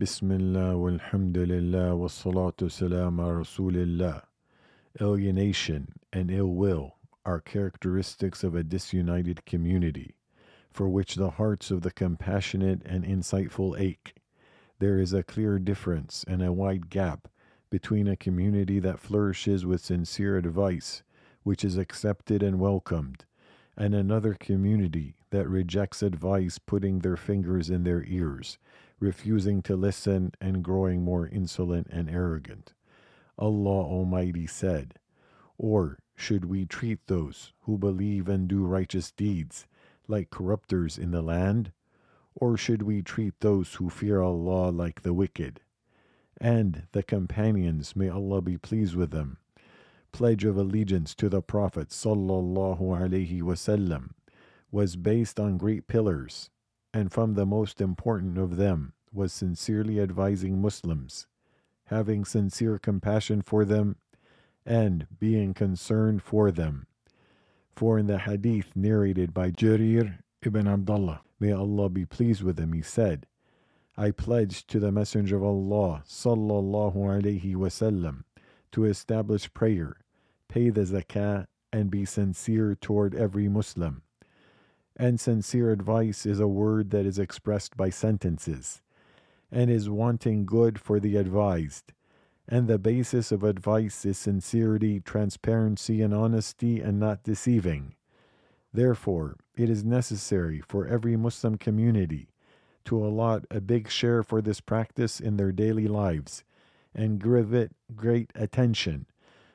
Bismillah walhamdulillah wassalatu salam ala rasulillah. Alienation and ill will are characteristics of a disunited community, for which the hearts of the compassionate and insightful ache. There is a clear difference and a wide gap between a community that flourishes with sincere advice, which is accepted and welcomed, and another community that rejects advice, putting their fingers in their ears, refusing to listen, and growing more insolent and arrogant. Allah Almighty said, Or should we treat those who believe and do righteous deeds like corrupters in the land? Or should we treat those who fear Allah like the wicked? And the companions, may Allah be pleased with them, pledge of allegiance to the Prophet sallallahu alaihi wasallam was based on great pillars, and from the most important of them was sincerely advising Muslims, having sincere compassion for them, and being concerned for them. For in the hadith narrated by Jarir ibn Abdullah, may Allah be pleased with him, he said, I pledged to the Messenger of Allah sallallahu alaihi wasallam to establish prayer, pay the zakah, and be sincere toward every Muslim. And sincere advice is a word that is expressed by sentences, and is wanting good for the advised. And the basis of advice is sincerity, transparency, and honesty, and not deceiving. Therefore, it is necessary for every Muslim community to allot a big share for this practice in their daily lives and give it great attention,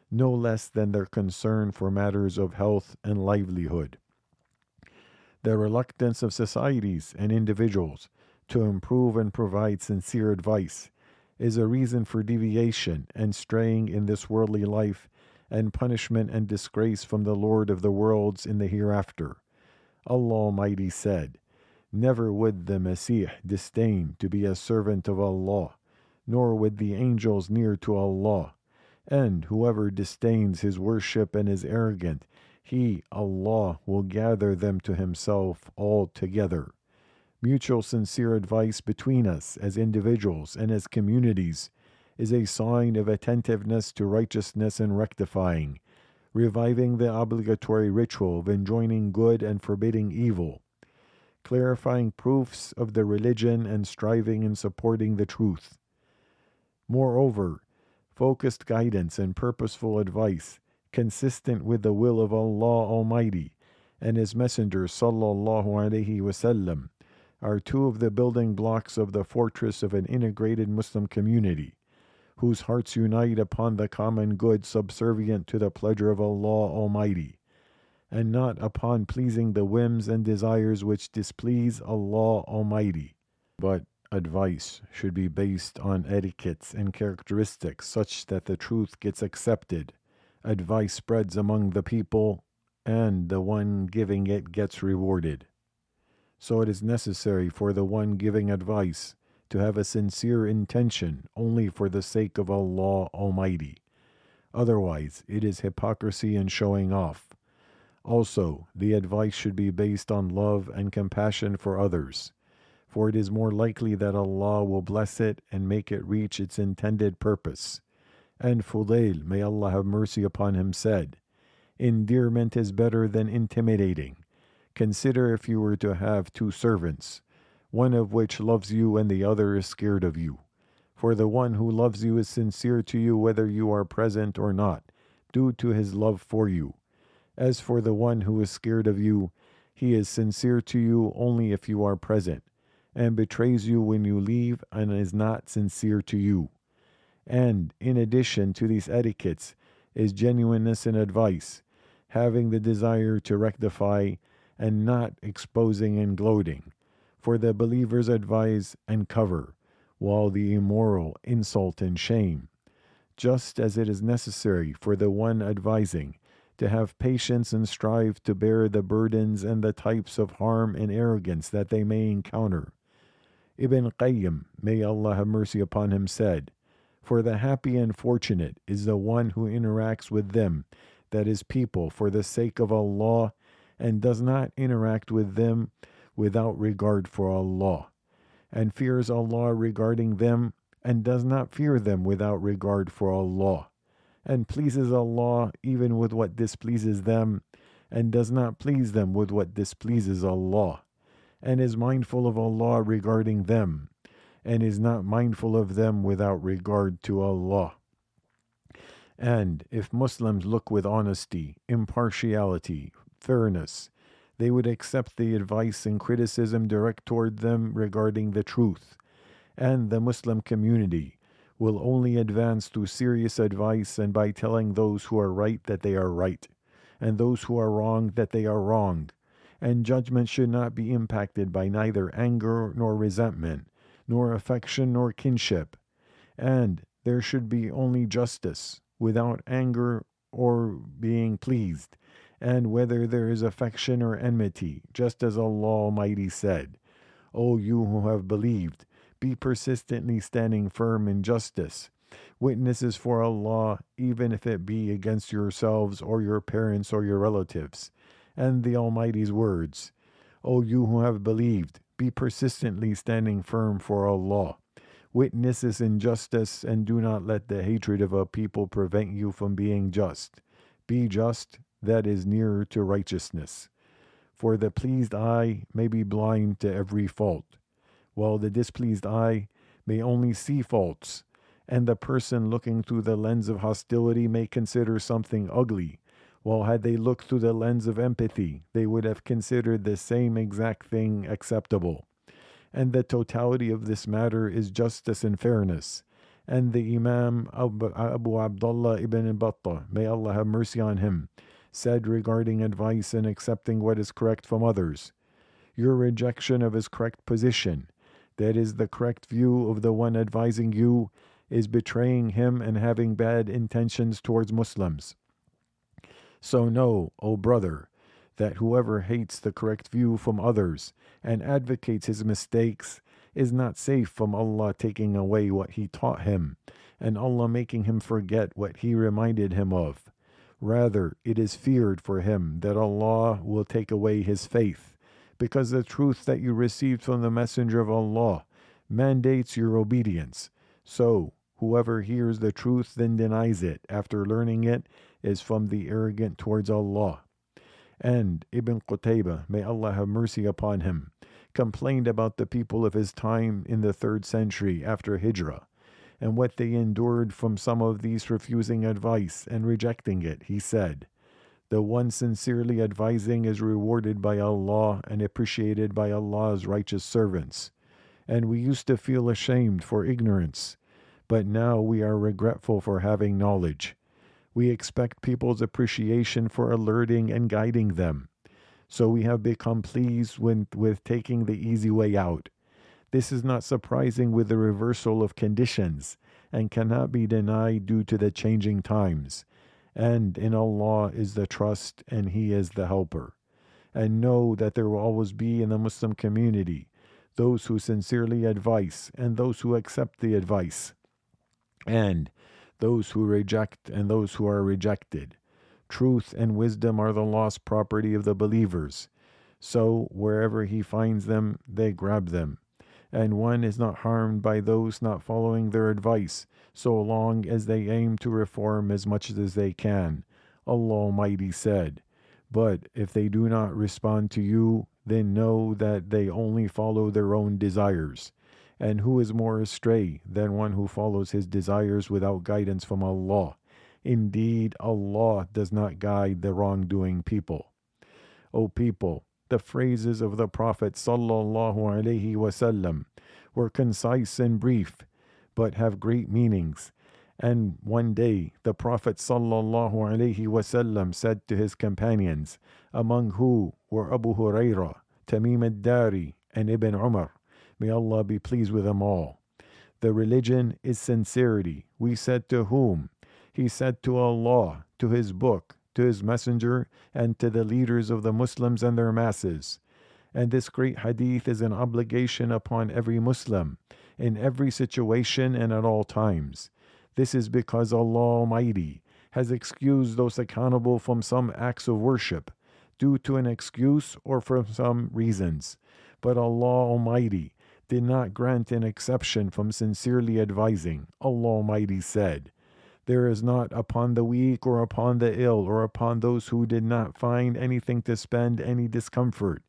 no less than their concern for matters of health and livelihood. The reluctance of societies and individuals to improve and provide sincere advice is a reason for deviation and straying in this worldly life and punishment and disgrace from the Lord of the worlds in the hereafter. Allah Almighty said, Never would the Messiah disdain to be a servant of Allah, nor would the angels near to Allah. And whoever disdains his worship and is arrogant, he, Allah, will gather them to himself all together. Mutual sincere advice between us as individuals and as communities is a sign of attentiveness to righteousness and rectifying, reviving the obligatory ritual of enjoining good and forbidding evil, clarifying proofs of the religion and striving in supporting the truth. Moreover, focused guidance and purposeful advice, consistent with the will of Allah Almighty and His Messenger sallallahu alaihi wasallam, are two of the building blocks of the fortress of an integrated Muslim community, whose hearts unite upon the common good subservient to the pleasure of Allah Almighty and not upon pleasing the whims and desires which displease Allah Almighty. But advice should be based on etiquettes and characteristics such that the truth gets accepted, advice spreads among the people, and the one giving it gets rewarded. So it is necessary for the one giving advice to have a sincere intention only for the sake of Allah Almighty. Otherwise, it is hypocrisy and showing off. Also, the advice should be based on love and compassion for others, for it is more likely that Allah will bless it and make it reach its intended purpose. And Fudail, may Allah have mercy upon him, said, Endearment is better than intimidating. Consider if you were to have two servants, one of which loves you and the other is scared of you. For the one who loves you is sincere to you whether you are present or not, due to his love for you. As for the one who is scared of you, he is sincere to you only if you are present, and betrays you when you leave and is not sincere to you. And in addition to these etiquettes is genuineness in advice, having the desire to rectify and not exposing and gloating. For the believers advise and cover, while the immoral insult and shame. Just as it is necessary for the one advising to have patience and strive to bear the burdens and the types of harm and arrogance that they may encounter. Ibn Qayyim, may Allah have mercy upon him, said, For the happy and fortunate is the one who interacts with them, that is, people, for the sake of Allah, and does not interact with them without regard for Allah. and fears Allah regarding them, and does not fear them without regard for Allah, and pleases Allah even with what displeases them, and does not please them with what displeases Allah, and is mindful of Allah regarding them, and is not mindful of them without regard to Allah. And if Muslims look with honesty, impartiality, fairness, they would accept the advice and criticism direct toward them regarding the truth, and the Muslim community will only advance through serious advice and by telling those who are right that they are right, and those who are wrong that they are wrong. And judgment should not be impacted by neither anger nor resentment, nor affection nor kinship. And there should be only justice, without anger or being pleased, and whether there is affection or enmity, just as Allah Almighty said, O you who have believed, be persistently standing firm in justice, witnesses for Allah, even if it be against yourselves or your parents or your relatives. And the Almighty's words, O you who have believed, be persistently standing firm for Allah. Witnesses in justice, and do not let the hatred of a people prevent you from being just. Be just, that is nearer to righteousness. For the pleased eye may be blind to every fault, while the displeased eye may only see faults, and the person looking through the lens of hostility may consider something ugly, while had they looked through the lens of empathy, they would have considered the same exact thing acceptable. And the totality of this matter is justice and fairness. And the Imam Abu, Abu Abdullah ibn Battah, may Allah have mercy on him, said regarding advice and accepting what is correct from others. Your rejection of his correct position, that is the correct view of the one advising you, is betraying him and having bad intentions towards Muslims. So know, O brother, that whoever hates the correct view from others and advocates his mistakes is not safe from Allah taking away what he taught him and Allah making him forget what he reminded him of. Rather, it is feared for him that Allah will take away his faith, because the truth that you received from the Messenger of Allah mandates your obedience. So, whoever hears the truth then denies it after learning it is from the arrogant towards Allah. And Ibn Qutayba, may Allah have mercy upon him, complained about the people of his time in the third century after Hijrah and what they endured from some of these refusing advice and rejecting it, he said, The one sincerely advising is rewarded by Allah and appreciated by Allah's righteous servants. And we used to feel ashamed for ignorance, but now we are regretful for having knowledge. We expect people's appreciation for alerting and guiding them. So we have become pleased with, with taking the easy way out this is not surprising with the reversal of conditions and cannot be denied due to the changing times. And in Allah is the trust, and He is the helper. And know that there will always be in the Muslim community those who sincerely advise and those who accept the advice, and those who reject and those who are rejected. Truth and wisdom are the lost property of the believers. So wherever he finds them, they grab them and one is not harmed by those not following their advice, so long as they aim to reform as much as they can. Allah Almighty said, But if they do not respond to you, then know that they only follow their own desires. And who is more astray than one who follows his desires without guidance from Allah? Indeed, Allah does not guide the wrongdoing people. O people, the phrases of the Prophet wasallam were concise and brief, but have great meanings. And one day the Prophet wasallam said to his companions, among who were Abu Hurairah, Tamim al-Dari, and Ibn Umar, may Allah be pleased with them all. The religion is sincerity. We said to whom? He said to Allah, to His book, to his messenger, and to the leaders of the Muslims and their masses. And this great hadith is an obligation upon every Muslim, in every situation and at all times. This is because Allah Almighty has excused those accountable from some acts of worship, due to an excuse or from some reasons. But Allah Almighty did not grant an exception from sincerely advising. Allah Almighty said, There is not upon the weak or upon the ill or upon those who did not find anything to spend any discomfort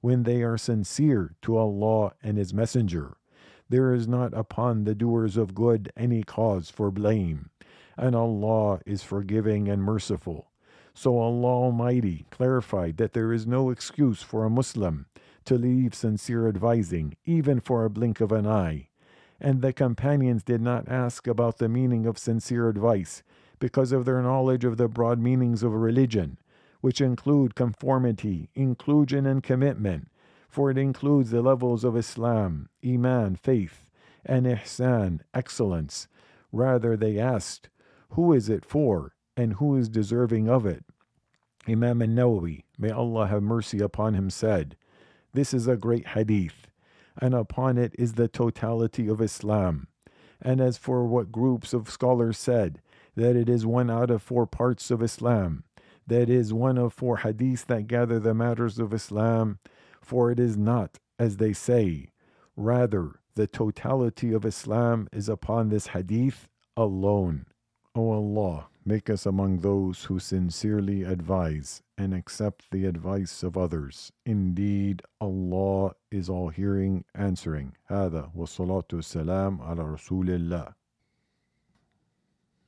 when they are sincere to Allah and His Messenger. There is not upon the doers of good any cause for blame, and Allah is forgiving and merciful. So Allah Almighty clarified that there is no excuse for a Muslim to leave sincere advising, even for a blink of an eye. And the companions did not ask about the meaning of sincere advice because of their knowledge of the broad meanings of religion, which include conformity, inclusion, and commitment, for it includes the levels of Islam, Iman, faith, and Ihsan, excellence. Rather, they asked, Who is it for, and who is deserving of it? Imam an-Nawawi, may Allah have mercy upon him, said, This is a great hadith, and upon it is the totality of Islam. And as for what groups of scholars said, that it is one out of four parts of Islam, that is one of four hadiths that gather the matters of Islam, for it is not, as they say. Rather, the totality of Islam is upon this hadith alone. O Allah, make us among those who sincerely advise and accept the advice of others. Indeed, Allah is all hearing, answering. هذا والصلاة والسلام على رسول الله